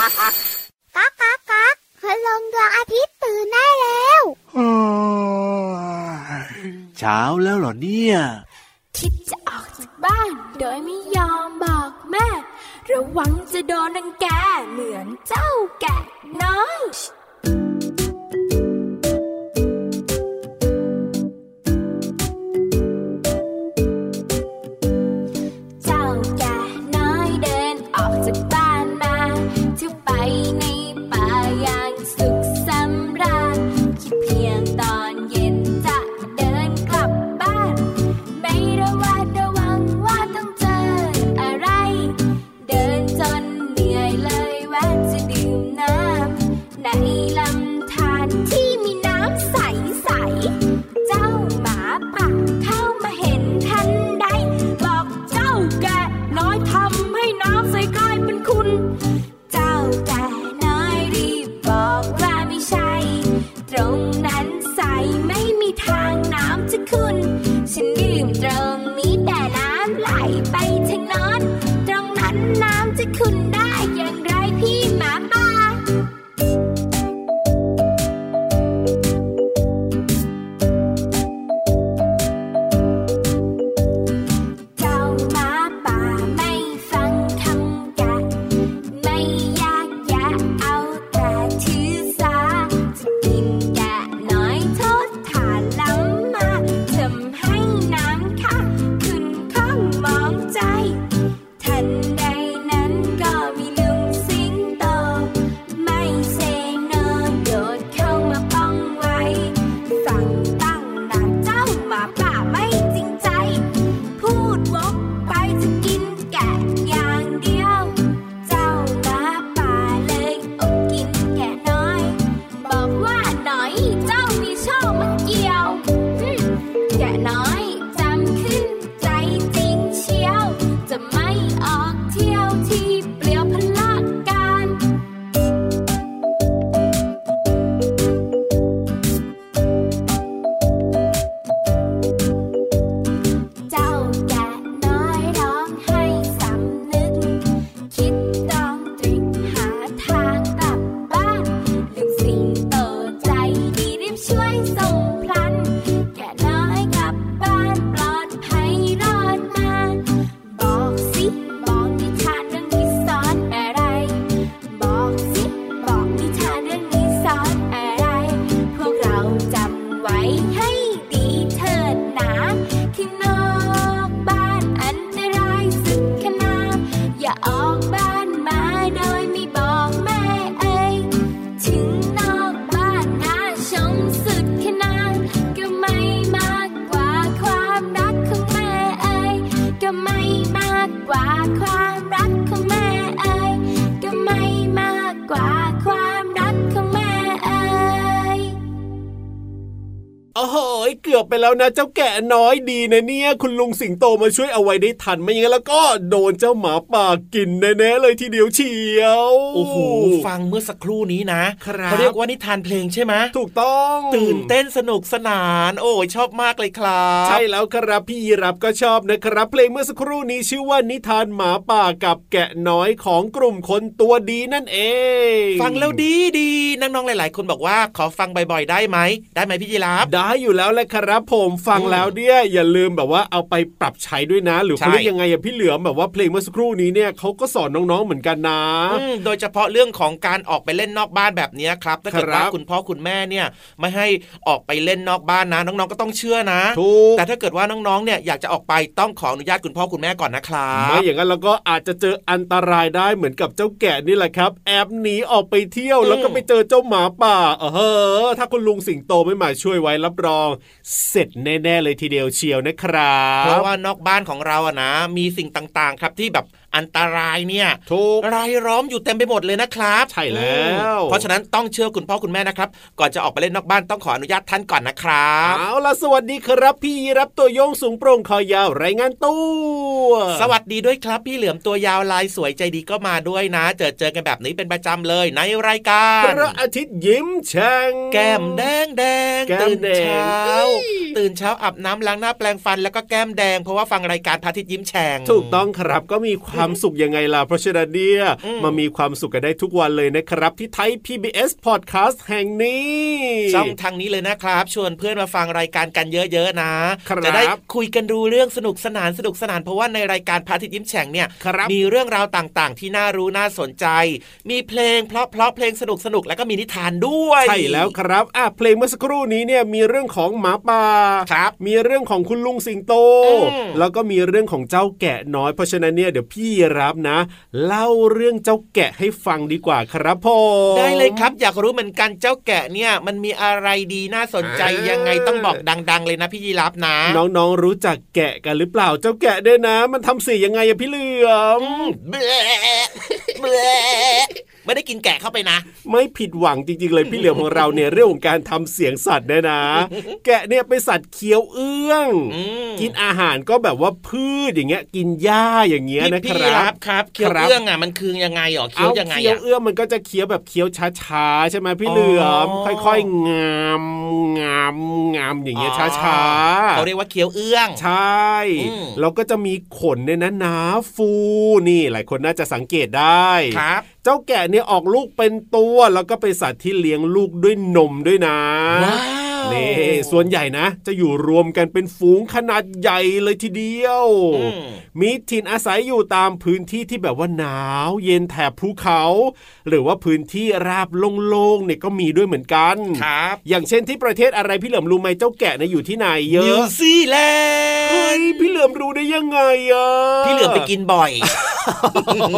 ก๊ากก๊ากก๊ากพลังดวงอาทิตย์ตื่นได้แล้วเช้าแล้วเหรอเนี่ยคิดจะออกจากบ้าน โดยไม่ยอมบอกแม่ ระวังจะโดนรังแกเหมือนเจ้าแกะน้อย นะเจ้าแกะน้อยดีนะเนี่ย คุณลุงสิงโตมาช่วยเอาไว้ได้ทันไม่อย่างนั้นแล้วก็โดนเจ้าหมาป่ากินแน่ๆเลยทีเดียวเชียวโอ้โหฟังเมื่อสักครู่นี้นะครับเขาเรีเรียยกกว่านิทานเพลงใช่ไหมถูกต้อง ตื่นเต้นสนุกสนาน โอ้ยชอบมากเลยครับใช่แล้วครับพี่ยีรับก็ชอบนะครับ เพลงเมื่อสักครู่นี้ชื่อว่านิทานหมาป่ากับแกะน้อยของกลุ่มคนตัวดีนั่นเอง ฟังแล้วดีดีน้องๆหลาย ๆ คนบอกว่าขอฟังบ่อยๆได้ไหมได้ไหมพี่ยีรับได้อยู่แล้วแหละครับผมฟังอืมแล้วเนี่ยอย่าลืมแบบว่าเอาไปปรับใช้ด้วยนะ หรือใช่เขาเรียกยังไงอะพี่เหลือมแบบว่าเพลงเมื่อสักครู่นี้เนี่ยเขาก็สอนน้องๆเหมือนกันนะอืมโดยเฉพาะเรื่องของการออกไปเล่นนอกบ้านแบบนี้ครับถ้าเกิดครับว่าคุณพ่อคุณแม่เนี่ยไม่ให้ออกไปเล่นนอกบ้านนะน้องๆก็ต้องเชื่อนะถูกแต่ถ้าเกิดว่าน้องๆเนี่ยอยากจะออกไปต้องขออนุญาตคุณพ่อคุณแม่ก่อนนะครับไม่อย่างนั้นเราก็อาจจะเจออันตรายได้เหมือนกับเจ้าแกะนี่แหละครับแอบหนีออกไปเที่ยวอืมแล้วก็ไปเจอเจ้าหมาป่าเออเฮ้อถ้าคุณลุงสิงโตไม่มาช่วยไว้รับรอง เสร็จแน่ ๆ เลยทีเดียวเชียวนะครับ เพราะว่านอกบ้านของเราอะนะ มีสิ่งต่างๆ ครับที่แบบอันตรายเนี่ยถูกรายล้อมอยู่เต็มไปหมดเลยนะครับใช่แล้วอืมเพราะฉะนั้นต้องเชื่อคุณพ่อคุณแม่นะครับ ก่อนจะออกไปเล่นนอกบ้านต้องขออนุญาตท่านก่อนนะครับเอาล่ะสวัสดีครับ พี่รับตัวโยงสูงโปร่งคอยาวรายงานตัวสวัสดีด้วยครับ พี่เหลือมตัวยาวลายสวยใจดีก็มาด้วยนะ เจอเจอกันแบบนี้เป็นประจำเลยในรายการพระอาทิตย์ยิ้มแฉ่งแก้มแดงแดงแก้มตื่นแดงเช้าอี้ตื่นเช้าอาบน้ำล้างหน้าแปรงฟันแล้วก็แก้มแดงเพราะว่าฟังรายการพระอาทิตย์ยิ้มแฉ่งถูกต้องครับก็มีควความสุขยังไงล่ะเพราะฉะนั้นเนี่ยอืมมามีความสุขกันได้ทุกวันเลยนะครับ ที่ไทย PBS Podcast แห่งนี้ช่องทางนี้เลยนะครับ ชวนเพื่อนมาฟังรายการกันเยอะๆนะครับจะได้คุยกันดูเรื่องสนุกสนานสนุกสนานเพราะว่าในรายการพระอาทิตย์ยิ้มแฉ่งเนี่ยครับมีเรื่องราวต่างๆ ที่น่ารู้น่าสนใจ มีเพลงเพราะเพราะๆเพลงสนุกสนุกๆแล้วก็มีนิทานด้วยใช่แล้วครับอะเพลงเมื่อสักครู่นี้เนี่ยมีเรื่องของหมาป่าครับมีเรื่องของคุณลุงสิงโตอืมแล้วก็มีเรื่องของเจ้าแกะน้อยเพราะฉะนั้นเนี่ยเดี๋ยวพี่รับนะ เล่าเรื่องเจ้าแกะให้ฟังดีกว่าครับผมได้เลยครับ อยากรู้เหมือนกันเจ้าแกะเนี่ย มันมีอะไรดีน่าสนใจอ่ายัยังไงต้องบอกดัง ๆ เลยนะพี่ยีรับนะ น้องๆรู้จักแกะกันหรือเปล่าเจ้าแกะเนี่ยนะ มันทำเสียงยังไงอะพี่เหลือมอืมเบลเบล ไม่ได้กินแกะเข้าไปนะ ไม่ผิดหวังจริงๆเลยพี่เหลือมของเราเนี่ยเรื่องของการทำเสียงสัตว์เนี่ยนะ แกะเนี่ยเป็นสัตว์เคี้ยวเอื้องอืมกินอาหารก็แบบว่าพืชอย่างเงี้ย กินหญ้าอย่างเงี้ยพี่นะคพี่รัรับบครับเคี้ยวครับเอื้องอะมันคือยังไงหรอเคี้ยวยังไงเคี้ยวอะเอื้องมันก็จะเคี้ยวแบบเคี้ยวช้าๆใช่ไหมพี่เหลือมอ๋อค่อยๆงามงามงามอย่างเงี้ยช้าๆเขาเรียกว่าเคี้ยวเอื้อง ใช่อืมแล้วก็จะมีขนเนี่ยนะหนาฟูนี่หลายคนน่าจะสังเกตได้ครับ เจ้าแกะเนี่ยออกลูกเป็นตัวแล้วก็เป็นสัตว์ที่เลี้ยงลูกด้วยนมด้วยนะว้า นี่ส่วนใหญ่นะ จะอยู่รวมกันเป็นฝูงขนาดใหญ่เลยทีเดียวอืมมีถิ่นอาศัยอยู่ตามพื้นที่ที่แบบว่าหนาว เย็นแถบภูเขา หรือว่าพื้นที่ราบโล่งๆเนี่ยก็มีด้วยเหมือนกันครับอย่างเช่นที่ประเทศอะไรพี่เหลิมรู้ไหมเจ้าแกะเนี่ยอยู่ที่ไหนเยนิวอะซีแลเฮ้นยด์พี่เหลือมรู้ได้ยังไงอะพี่เหลือมไปกินบ่อยโอ้โห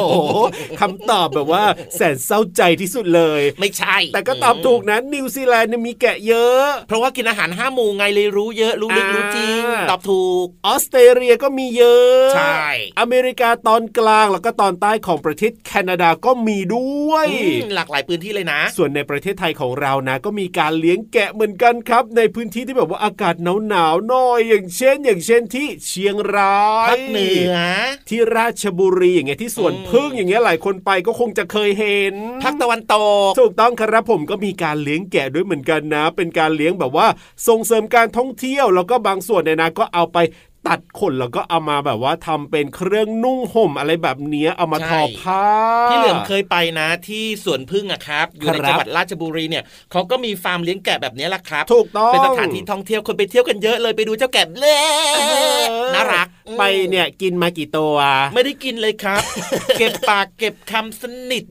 คำตอบแบบว่าแสนเศร้าใจที่สุดเลย ไม่ใช่ แต่ก็ตอบถูกนะนิวซีแลนด์เนี่ยมีแกะเยอะเพราะว่ากินอาหารห้าหมู่ไงเลยรู้เยอะรู้ลึกอ่ารู้จริงตอบถูก ออสเตรเลียก็มีเยอะ ใช่ อเมริกาตอนกลางแล้วก็ตอนใต้ของประเทศแคนาดาก็มีด้วยอืมหลากหลายพื้นที่เลยนะ ส่วนในประเทศไทยของเรานะ ก็มีการเลี้ยงแกะเหมือนกันครับ ในพื้นที่ที่แบบว่าอากาศหนาวหนาวๆหน่อย อย่างเช่น อย่างเช่นที่เชียงรายภาคเหนือที่ราชบุรีอย่างเงี้ยที่สวนอืมพึ่งอย่างเงี้ยหลายคนไปก็คงจะเคยเห็นภาคตะวันตกถูกต้องครับผมก็มีการเลี้ยงแกะด้วยเหมือนกันนะ เป็นการเลี้ยงแบบว่าส่งเสริมการท่องเที่ยว แล้วก็บางส่วนเนี่ยนะก็เอาไป ตัดขนแล้วก็เอามาแบบว่าทำเป็นเครื่องนุ่งห่มอะไรแบบเนี้ยเอามาใช่ทอผ้าพี่เหลือมเคยไปนะที่สวนพึ่งอะครับ อยู่ในครับจังหวัดราชบุรีเนี่ยเขาก็มีฟาร์มเลี้ยงแกะแบบนี้แหละครับถูกต้องเป็นสถานที่ท่องเที่ยวคนไปเที่ยวกันเยอะเลยไปดูเจ้าแกะเล่เออน่ารักไปเนี่ยกินมากี่ตัวไม่ได้กินเลยครับ เก็บปากเก็บคำสนิท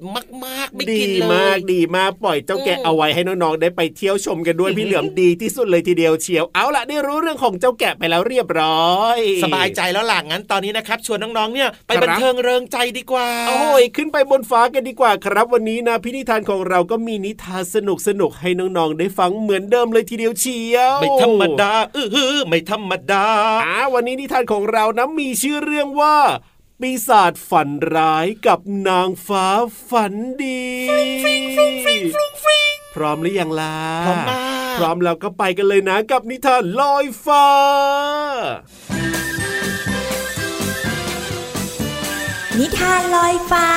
มากๆไม่ดีกินเลยมากดีมากปล่อยเจ้าแกะอืมเอาไว้ให้น้องๆได้ไปเที่ยวชมกันด้วยพี่เหลือมดีที่สุดเลยทีเดียวเชียวเอาล่ะได้รู้เรื่องของเจ้าแกะไปแล้วเรียบร้อยสบายใจแล้วล่ะงั้นตอนนี้นะครับชวนน้องๆเนี่ยไปครับบันเทิงเริงใจดีกว่าโอ้ยขึ้นไปบนฟ้ากันดีกว่าครับ วันนี้นะพี่นิทานของเราก็มีนิทานสนุกสนุกๆให้น้องๆได้ฟังเหมือนเดิมเลยทีเดียวเชียวไม่ธรรมดาเออฮือไม่ธรรมดาอ่าวันนี้นิทานของเรานะมีชื่อเรื่องว่าปีศาจฝันร้ายกับนางฟ้าฝันดี พร้อมหรือยังล่ะพร้อมมากพร้อมแล้วก็ไปกันเลยนะกับนิทานลอยฟ้านิทานลอยฟ้า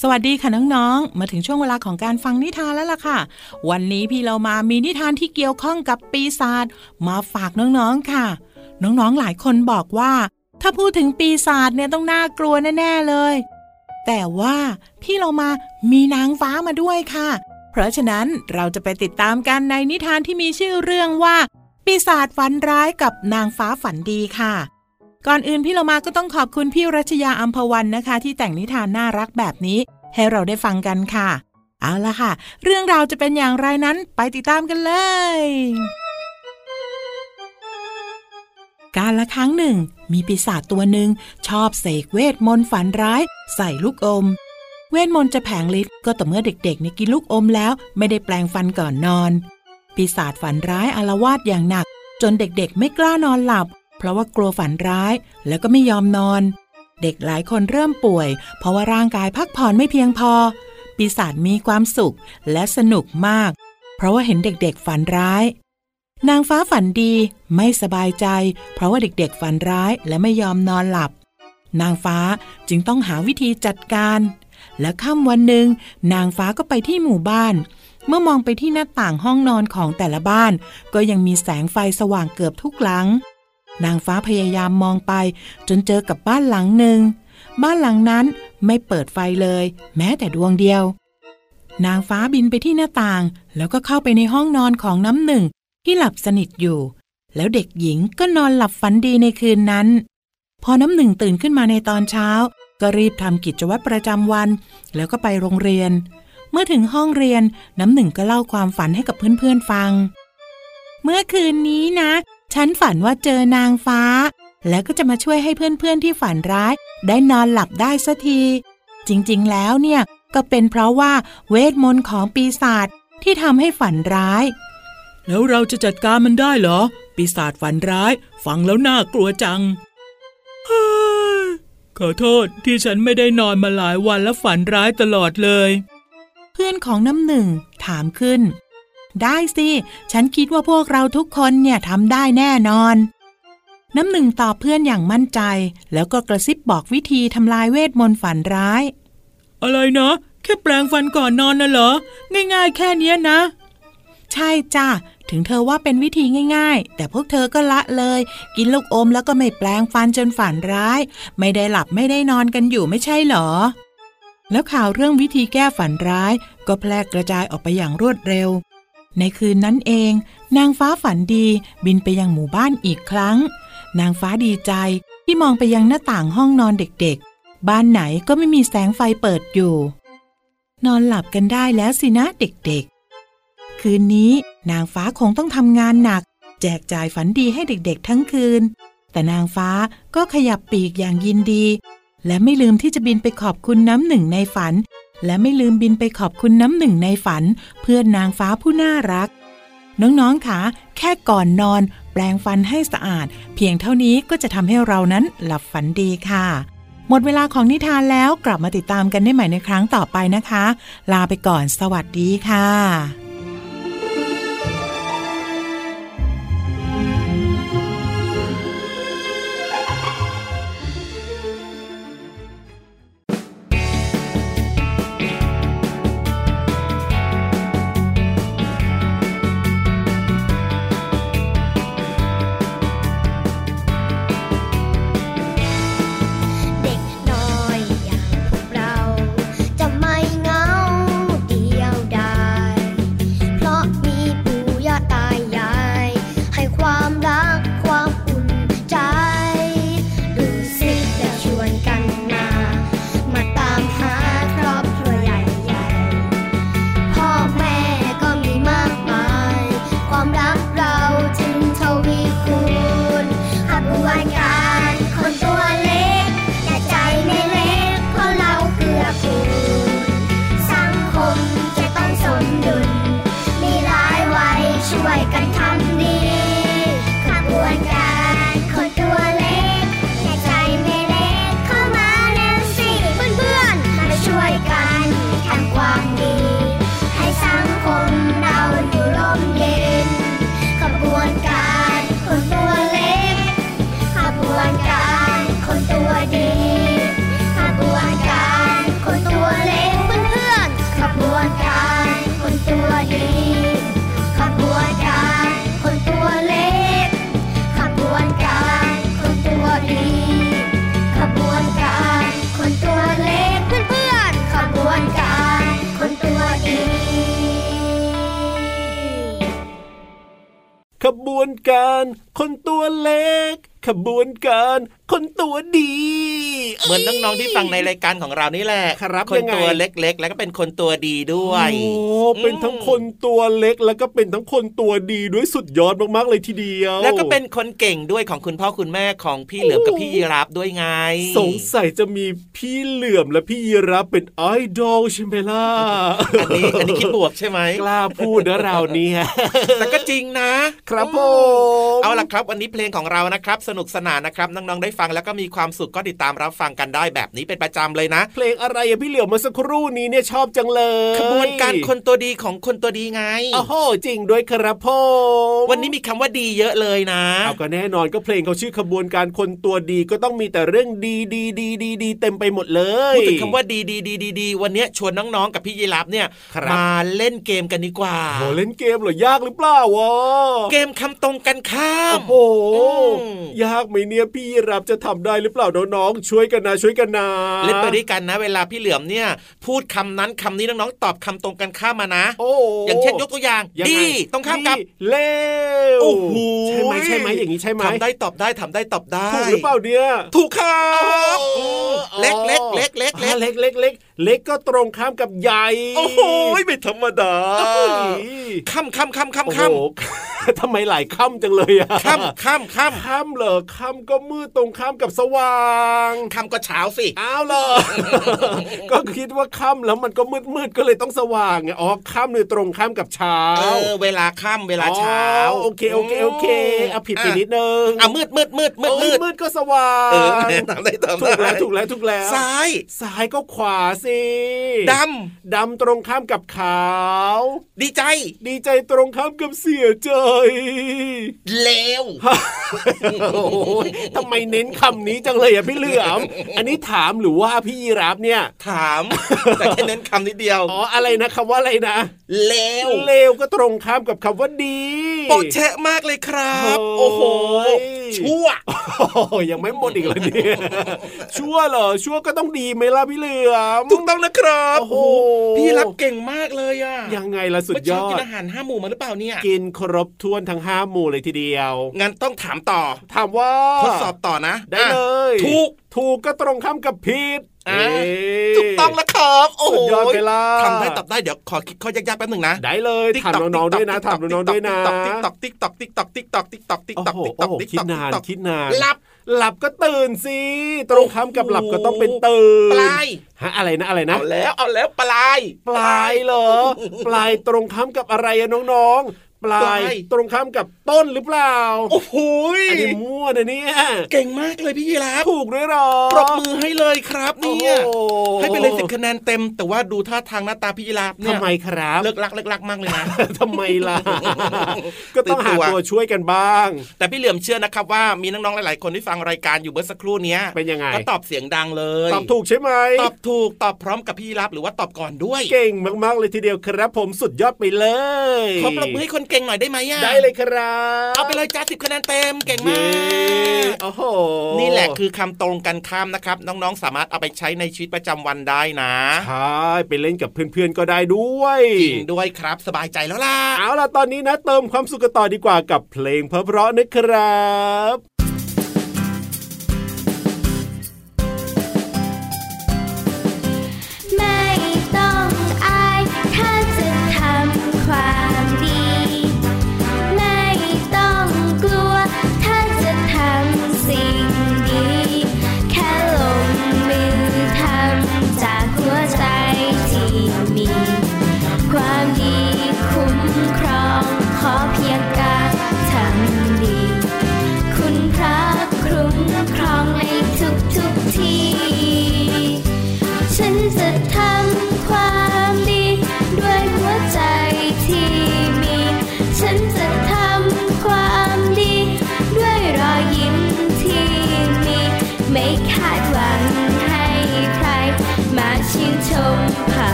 สวัสดีค่ะน้องๆ มาถึงช่วงเวลาของการฟังนิทานแล้วล่ะค่ะ วันนี้พี่เรามามีนิทานที่เกี่ยวข้องกับปีศาจมาฝากน้องๆค่ะ น้องๆหลายคนบอกว่า ถ้าพูดถึงปีศาจเนี่ยต้องน่ากลัวแน่ๆเลย แต่ว่าพี่เรามามีนางฟ้ามาด้วยค่ะ เพราะฉะนั้นเราจะไปติดตามกันในนิทานที่มีชื่อเรื่องว่า ปีศาจฝันร้ายกับนางฟ้าฝันดีค่ะ ก่อนอื่นพี่เรามาก็ต้องขอบคุณพี่รัชยาอัมพวันนะคะ ที่แต่งนิทานน่ารักแบบนี้ ให้เราได้ฟังกันค่ะ เอาละค่ะ เรื่องราวจะเป็นอย่างไรนั้นไปติดตามกันเลย การละครั้งหนึ่ง มีปีศาจตัวหนึ่งชอบเสกเวทมนต์ฝันร้าย ใส่ลูกอม เวทมนต์จะแผงฤทธิ์ก็ต่อเมื่อเด็กๆเนี่ยกินลูกอมแล้วไม่ได้แปลงฟันก่อนนอน ปีศาจฝันร้ายอาละวาดอย่างหนัก จนเด็กๆ ไม่กล้านอนหลับ เพราะว่ากลัวฝันร้ายแล้วก็ไม่ยอมนอน เด็กหลายคนเริ่มป่วย เพราะว่าร่างกายพักผ่อนไม่เพียงพอ ปีศาจมีความสุขและสนุกมาก เพราะว่าเห็นเด็กๆฝันร้าย นางฟ้าฝันดีไม่สบายใจ เพราะว่าเด็กๆฝันร้ายและไม่ยอมนอนหลับ นางฟ้าจึงต้องหาวิธีจัดการ และค่ำวันหนึ่งนางฟ้าก็ไปที่หมู่บ้าน เมื่อมองไปที่หน้าต่างห้องนอนของแต่ละบ้าน ก็ยังมีแสงไฟสว่างเกือบทุกหลัง นางฟ้าพยายามมองไป จนเจอกับบ้านหลังหนึ่ง บ้านหลังนั้นไม่เปิดไฟเลย แม้แต่ดวงเดียวนางฟ้าบินไปที่หน้าต่าง แล้วก็เข้าไปในห้องนอนของน้ำหนึ่ง ที่หลับสนิทอยู่ แล้วเด็กหญิงก็นอนหลับฝันดีในคืนนั้น พอน้ำหนึ่งตื่นขึ้นมาในตอนเช้า ก็รีบทำกิจวัตรประจำวัน แล้วก็ไปโรงเรียน เมื่อถึงห้องเรียนน้ำหนึ่งก็เล่าความฝันให้กับเพื่อนๆฟัง เมื่อคืนนี้นะ ฉันฝันว่าเจอนางฟ้า แล้วก็จะมาช่วยให้เพื่อนๆที่ฝันร้าย ได้นอนหลับได้สักที จริงๆ แล้วเนี่ยก็เป็นเพราะว่าเวทมนต์ของปีศาจที่ทำให้ฝันร้าย แล้วเราจะจัดการมันได้เหรอ ปีศาจฝันร้าย ฟังแล้วน่ากลัวจังขอโทษที่ฉันไม่ได้นอนมาหลายวันและฝันร้ายตลอดเลย เพื่อนของน้ำหนึ่งถามขึ้น ได้สิ ฉันคิดว่าพวกเราทุกคนเนี่ยทำได้แน่นอน น้ำหนึ่งตอบเพื่อนอย่างมั่นใจ แล้วก็กระซิบบอกวิธีทำลายเวทมนต์ฝันร้าย อะไรนะแค่แปลงฟันก่อนนอนน่ะเหรอ ง่ายๆแค่เนี้ยนะ ใช่จ้ะ ถึงเธอว่าเป็นวิธีง่ายๆ แต่พวกเธอก็ละเลย กินลูกอมแล้วก็ไม่แปลงฟันจนฝันร้าย ไม่ได้หลับไม่ได้นอนกันอยู่ไม่ใช่เหรอ แล้วข่าวเรื่องวิธีแก้ฝันร้าย ก็แพร่กระจายออกไปอย่างรวดเร็ว ในคืนนั้นเอง นางฟ้าฝันดีบินไปยังหมู่บ้านอีกครั้ง นางฟ้าดีใจที่มองไปยังหน้าต่างห้องนอนเด็กๆ บ้านไหนก็ไม่มีแสงไฟเปิดอยู่ นอนหลับกันได้แล้วสินะเด็กๆ คืนนี้นางฟ้าคงต้องทำงานหนัก แจกจ่ายฝันดีให้เด็กๆทั้งคืน แต่นางฟ้าก็ขยับปีกอย่างยินดี และไม่ลืมที่จะบินไปขอบคุณน้ำหนึ่งในฝัน และไม่ลืมบินไปขอบคุณน้ำหนึ่งในฝัน เพื่อนนางฟ้าผู้น่ารัก น้องๆคะแค่ก่อนนอน แปลงฟันให้สะอาด เพียงเท่านี้ก็จะทำให้เรานั้นหลับฝันดีค่ะหมดเวลาของนิทานแล้วกลับมาติดตามกันได้ใหม่ในครั้งต่อไปนะคะ ลาไปก่อนสวัสดีค่ะ วนการ คนตัวเล็ก ขบวนการคนตัวดี เหมือนน้องๆที่ฟังในรายการของเรานี่แหละครับคนยังไงตัวเล็ก ๆ แล้วก็เป็นคนตัวดีด้วยโอ้เป็นทั้งคนตัวเล็กแล้วก็เป็นทั้งคนตัวดีด้วยสุดยอดมากๆเลยทีเดียว แล้วก็เป็นคนเก่งด้วยของคุณพ่อคุณแม่ของพี่เหลือมกับพี่ยีราฟด้วยไง สงสัยจะมีพี่เหลื่อมและพี่ยีรับเป็นไอดอลใช่ไหมล่ะอันนี้อันนี้คิดบวกใช่ไหมกล้าพูดนะเราเนี่ยแต่ก็จริงนะ ครับผมเอาล่ะครับ วันนี้เพลงของเรานะครับ สนุกสนานนะครับน้องๆได้ฟังแล้วก็มีความสุขก็ติดตามรับฟังกันได้แบบนี้เป็นประจำเลยนะ เพลงอะไรอะพี่เหลียวเมาสักครู่นี้เนี่ยชอบจังเลยขบวนการคนตัวดีของคนตัวดีไงโอ้โหจริงด้วยครับผมวันนี้มีคำว่าดีเยอะเลยนะเอาก็แน่นอนก็เพลงเขาชื่อขบวนการคนตัวดีก็ต้องมีแต่เรื่องดีดีดีดีดีเต็มไปหมดเลยพูดถึงคำว่าดีดีดีดีดีวันนี้ชวนน้องๆกับพี่ยีรับเนี่ยครับมาเล่นเกมกันดีกว่าโหเล่นเกมเหรอยากหรือเปล่าวะเกมคำตรงกันข้ามโอ้โหอืมยากไหมเนี่ยพี่รับจะทำได้หรือเปล่าน้องๆช่วยกันนะช่วยกันนะเล่นไปด้วยกันนะ เวลาพี่เหลือมเนี่ย พูดคำนั้นคำนี้น้องๆตอบคำตรงกันข้ามมานะโอ้อย่างเช่นยกตัวอย่างยังไงดีต้องข้ามกับดีเลวโอ้โหใช่ไหมใช่ไหมอย่างนี้ใช่ไหมทำได้ตอบได้ทำได้ตอบได้ถูกหรือเปล่าเนี่ยถูกครับโอ้โหเล็กเล็กเล็กเล็กเล็กอ่าเล็กเล็กเล็กเล็กก็ตรงข้ามกับใหญ่ โอ้โหไม่ธรรมดาเอ้ยข้ามข้ามข้ามข้ามโอ้โหข้ามทำไมหลายค่ำจังเลยอะข้ามข้ามข้ามค่ำเหรอค่ำก็มืดตรงข้ามกับสว่างข้ามก็เช้าสิอ้าวเหรอก็คิดว่าค่ำแล้วมันก็มืดมืดๆก็เลยต้องสว่างไงอ๋อค่ำเนี่ยตรงข้ามกับเช้าเออเวลาค่ำเวลาเช้าอ๋อโอเคโอเคโอเคเอาผิดไปนิดนึงอะมืดมืดมืดมืดโอ้มืยดมืดก็สว่างเออทำได้ทำถูกได้แล้วถูกแล้วถูกแล้วซ้ายซ้ายก็ขวาสิดดำตรงข้ามกับขาวำดีใจ ดีใจตรงข้ามกับเสียใจเลว โอ้ยทำไมเน้นคำนี้จังเลยอะพี่เหลือม อันนี้ถามหรือว่าพี่ยีรับเนี่ย ถามแต่แค่เน้นคำนิดเดียว อ๋ออะไรนะคำว่าอะไรนะเลวเลวก็ตรงข้ามกับคำว่าดีโปะแชะมากเลยครับ โอ้โอ้โหโหชั่วโอ้โหยังไม่หมดอีกเลยเนี่ยชั่วเหรอชั่วก็ต้องดีไหมล่ะพี่เหลือมถูกต้องนะครับโอ้โหพี่รับเก่งมากเลยอะยังไงล่ะสุดเมื่อยเช้าอกินดอาหารห้าหมู่มาหรือเปล่าเนี่ยกินครบถ้วนทั้งห้าหมู่เลยทีเดียวงั้นต้องถามต่อ ถามว่าทดสอบต่อนะ ได้เลยอะถูกถูกก็ตรงข้ามกับผิดอะเอ้ยถูกต้องแล้วครับ โอ้โหสุดยอดไปละทำได้ตอบได้เดี๋ยวขอคิดข้อยากๆแป๊บหนึ่งนะ ได้เลยถามน้องๆด้วยนะถามน้องๆด้วยนะติ๊กตอกติ๊กตอกติ๊กตอกติ๊กตอกติ๊กตอกติ๊กโอ้ตอกโหติ๊กตโอ้อกโหติ๊กคิตดอกนานติ๊กตอกคิดนานหลับหลับก็ตื่นสิตรงข้ามกับหลับก็ต้องเป็นตื่นปลายฮะอะไรนะอะไรนะเอาแล้วเอาแล้วปลาย ปลายเหรอ ปลายตรงข้ามกับอะไรอะน้องๆ ปลาย ตรงข้ามกับต้นหรือเปล่า โอ้โหยอันนี้มั่วนะเนี่ย เก่งมากเลยพี่ยีราฟถูกด้วยเหรอปรบมือให้เลยครับเนี่ยโอ้โให้ไปเลยสิบคะแนนเต็ม แต่ว่าดูท่าทางหน้าตาพี่ยีราฟเนี่ยทำไมครับ เลิกลักเลิกลักมากเลยนะทำไมล่ะ ก็ต้องหาตื่นตัวตัวช่วยกันบ้าง แต่พี่เหลี่ยมเชื่อนะครับว่ามีน้องๆหลาย ๆ คนที่ฟังรายการอยู่เมื่อสักครู่เนี้ยเป็นยังไงก็ตอบเสียงดังเลยตอบถูกใช่ไหมตอบถูกตอบพร้อมกับพี่ยีรับหรือว่าตอบก่อนด้วย เก่งมากๆเลยทีเดียวครับ ผมสุดยอดไปเลยขอปรบมือให้คนเก่งหน่อยได้ไหมอะได้เลยครับเอาไปเลยจ้าสิบคะแนนเต็มเก่งมาเย้กโอ้โหนี่แหละคือคำตรงกันข้ามนะครับ น้องๆสามารถเอาไปใช้ในชีวิตประจำวันได้นะใช่ไปเล่นกับเพื่อนๆก็ได้ด้วยจริงด้วยครับสบายใจแล้วล่ะเอาล่ะตอนนี้นะ เติมความสุขกันต่อดีกว่ากับเพลงเพราะๆนะครับ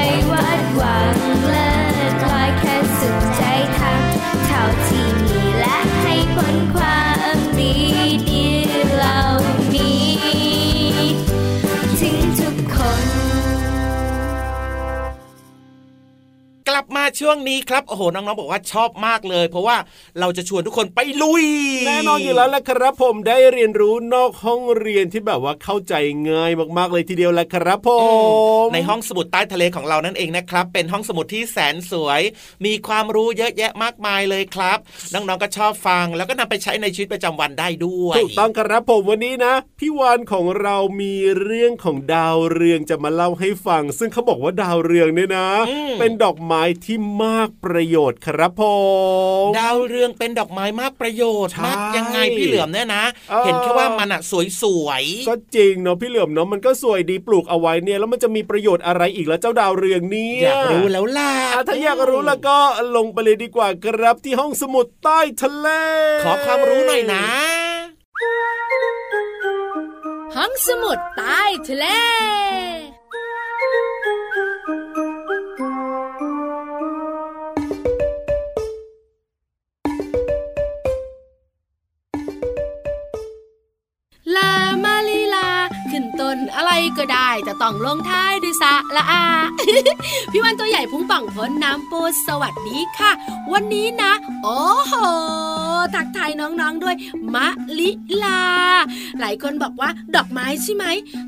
ไม่วา ช่วงนี้ครับโอ้โหน้องๆบอกว่าชอบมากเลย เพราะว่าเราจะชวนทุกคนไปลุยแน่นอนอยู่แล้วแหละครับผมได้เรียนรู้นอกห้องเรียนที่แบบว่าเข้าใจง่ายมากๆเลยทีเดียวแหละครับผมในห้องสมุดใต้ทะเลของเรานั่นเองนะครับ เป็นห้องสมุดที่แสนสวย มีความรู้เยอะแยะมากมายเลยครับ น้องๆก็ชอบฟัง แล้วก็นำไปใช้ในชีวิตประจำวันได้ด้วยถูกต้องครับผมวันนี้นะพี่วานของเรามีเรื่องของดาวเรืองจะมาเล่าให้ฟัง ซึ่งเขาบอกว่าดาวเรืองเนี่ยนะอืมเป็นดอกไม้ที่มากประโยชน์ครับผมดาวเรืองเป็นดอกไม้มากประโยชน์ใช่มากยังไงพี่เหลือมเนี่ยนะเออเห็นแค่ว่ามันอะสวยๆก็จริงเนาะพี่เหลือมเนาะมันก็สวยดีปลูกเอาไว้เนี่ยแล้วมันจะมีประโยชน์อะไรอีกแล้วเจ้าดาวเรืองเนี่ยอยากรู้แล้วล่ะอะถ้าอยากรู้แล้วก็ลงไปเลยดีกว่าครับที่ห้องสมุดใต้ทะเล ขอความรู้หน่อยนะ ห้องสมุดใต้ทะเลล อะไรก็ได้ แต่ต้องลงท้ายด้วยสะละอา พี่วันตัวใหญ่พุงป่องพ้นน้ำปูสวัสดีค่ะ วันนี้นะ โอ้โหทักทายน้องๆด้วย มะลิลา หลายคนบอกว่าดอกไม้ใช่ไหม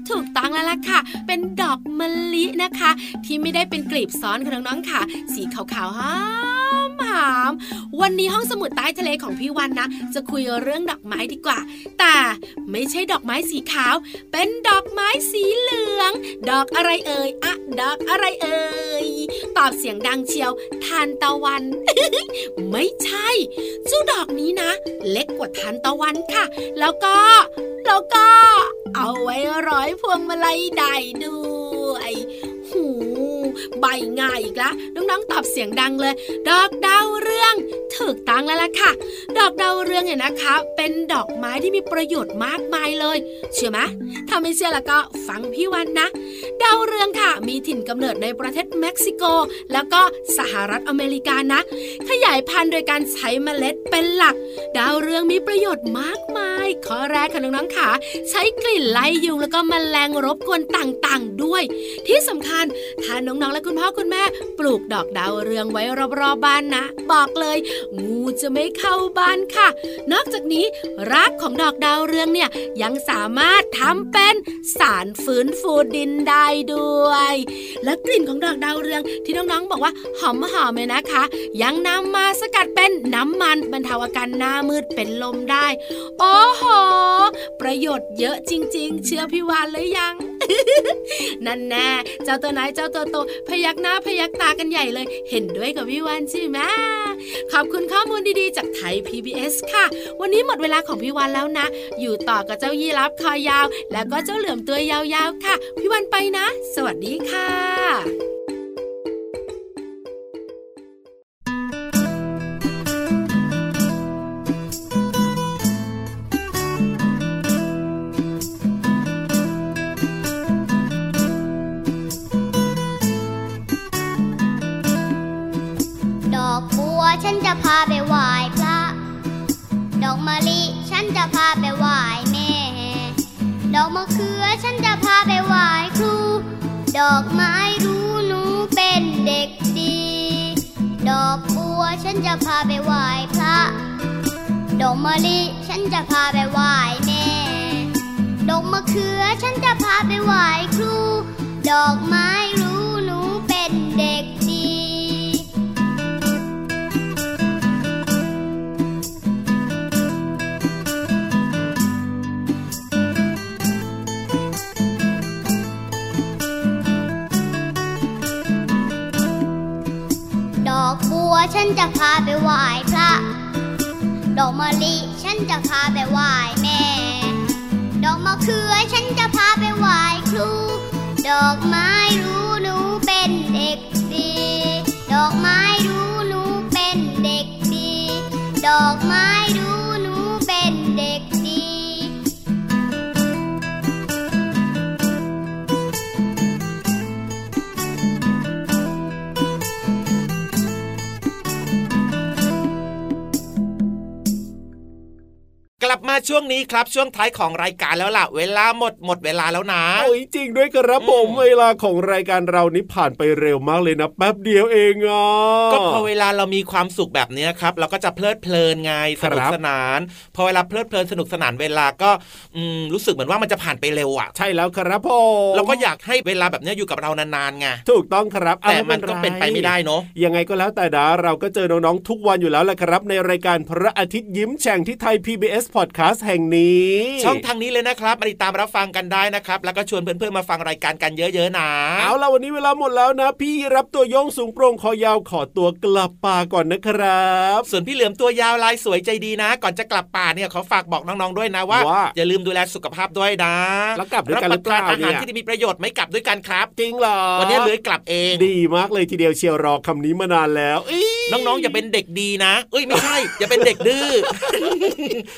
ถูกต้องแล้วล่ะค่ะ เป็นดอกมะลินะคะ ที่ไม่ได้เป็นกลีบซ้อนค่ะน้องๆค่ะ สีขาวๆหอ มหอมวันนี้ห้องสมุดใต้ทะเลของพี่วันนะ จะคุยเรื่องดอกไม้ดีกว่า แต่ไม่ใช่ดอกไม้สีขาว เป็นดอกไม้สีเหลือง ดอกอะไรเอ่ยอะดอกอะไรเอ่ยตอบเสียงดังเชียวทานตะวัน ไม่ใช่เจ้าดอกนี้นะ เล็กกว่าทานตะวันค่ะ แล้วก็แล้วก็ เอาไว้ร้อยพวงมาลัยได้ด้วยหู ใบง่ายอีกละน้องๆตอบเสียงดังเลย ดอกดาวเรืองถูกตังแล้วล่ะค่ะ ดอกดาวเรืองเนี่ยนะคะ เป็นดอกไม้ที่มีประโยชน์มากมายเลย เชื่อไหมถ้าไม่เชื่อแล้วก็ฟังพี่วันนะ ดาวเรืองค่ะ มีถิ่นกำเนิดในประเทศเม็กซิโก แล้วก็สหรัฐอเมริกานะ ขยายพันธุ์โดยการใช้เมล็ดเป็นหลัก ดาวเรืองมีประโยชน์มากมายข้อแรกค่ะน้องๆค่ะ ใช้กลิ่นไล่ยุงแล้วก็แมลงรบกวนต่างๆ ด้วย ที่สำคัญถ้าน้องๆและคุณพ่อคุณแม่ปลูกดอกดาวเรืองไว้รอบๆบ้านนะ บอกเลย งูจะไม่เข้าบ้านค่ะ นอกจากนี้รากของดอกดาวเรืองเนี่ยยังสามารถทำเป็นสารฟื้นฟูดินได้ด้วย และกลิ่นของดอกดาวเรืองที่น้องๆบอกว่าหอมหอมเลยนะคะ ยังนำมาสกัดเป็นน้ำมันบรรเทาอาการหน้ามืดเป็นลมได้ โอ้โห ประโยชน์เยอะจริง ๆ เชื่อพี่วานเลยยัง นั่นแน่เจ้าตัวไหนเจ้าตัวโตพยักหน้าพยักตากันใหญ่เลย เห็นด้วยกับพี่วันใช่ไหมขอบคุณข้อมูลดีๆ จากไทย PBS ค่ะ วันนี้หมดเวลาของพี่วันแล้วนะ อยู่ต่อกับเจ้ายีรับคอยาว แล้วก็เจ้าเหลือมตัวยาวๆค่ะ พี่วันไปนะ สวัสดีค่ะ ฉันจะพาไปไหว้พระ ดอกมะลิฉันจะพาไปไหว้แม่ ดอกมะเขือฉันจะพาไปไหว้ครู ดอกไม้รู้ มาช่วงนี้ครับช่วงท้ายของรายการแล้วล่ะ เวลาหมดหมดเวลาแล้วนะโอ้ยจริงด้วยครับผมอืมเวลาของรายการเรานี้ผ่านไปเร็วมากเลยนะแป๊บเดียวเองอะก็พอเวลาเรามีความสุขแบบนี้ครับเราก็จะเพลิดเพลินไงคสรับนุกสนาน พอเวลาเพลิดเพลินสนุกสนานเวลาก็อืมรู้สึกเหมือนว่ามันจะผ่านไปเร็วอะใช่แล้วครับผมเราก็อยากให้เวลาแบบนี้อยู่กับเรานานๆไงถูกต้องครับแต่อามันก็เป็นไปไม่ได้เนาะยังไงก็แล้วแต่นะเราก็เจอน้องๆทุกวันอยู่แล้วแหละครับ ในรายการพระอาทิตย์ยิ้มแฉ่งที่ไทย PBS Podcast ดแคสต์แห่งนี้ ช่องทางนี้เลยนะครับมาติดตามรับฟังกันได้นะครับ แล้วก็ชวนเพื่อนๆมาฟังรายการกันเยอะๆนะเอาล่ะวันนี้เวลาหมดแล้วนะ พี่รับตัวโยงสูงโปร่งคอยาวขอตัวกลับป่าก่อนนะครับ ส่วนพี่เหลือมตัวยาวลายสวยใจดีนะ ก่อนจะกลับป่าเนี่ยขอฝากบอกน้องๆด้วยนะว่าว่าอย่าลืมดูแลสุขภาพด้วยนะแล้วกลับด้วยกันหรือเปล่าบประทานอาหารเนี่ยที่มีประโยชน์ไม่กลับด้วยกันครับ จริงเหรอวันนี้เลื้อยกลับเอง ดีมากเลยทีเดียวเชียวรอคำนี้มานานแล้วอี๋น้องๆอย่าเป็นเด็กดีนะ เอ้ยไม่ใช่อย่าเป็นเด็กดื้อ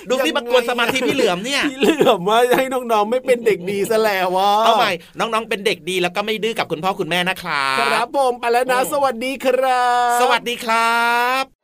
ดูที่มากวนสมาธิพี่เหลือมเนี่ยพี่เหลือมว่าให้น้องๆไม่เป็นเด็กดีซะแล้ววะเอาใหม่น้องๆเป็นเด็กดีแล้วก็ไม่ดื้อกับคุณพ่อคุณแม่นะครับครับผมไปแล้วนะ สวัสดีครับ สวัสดีครับ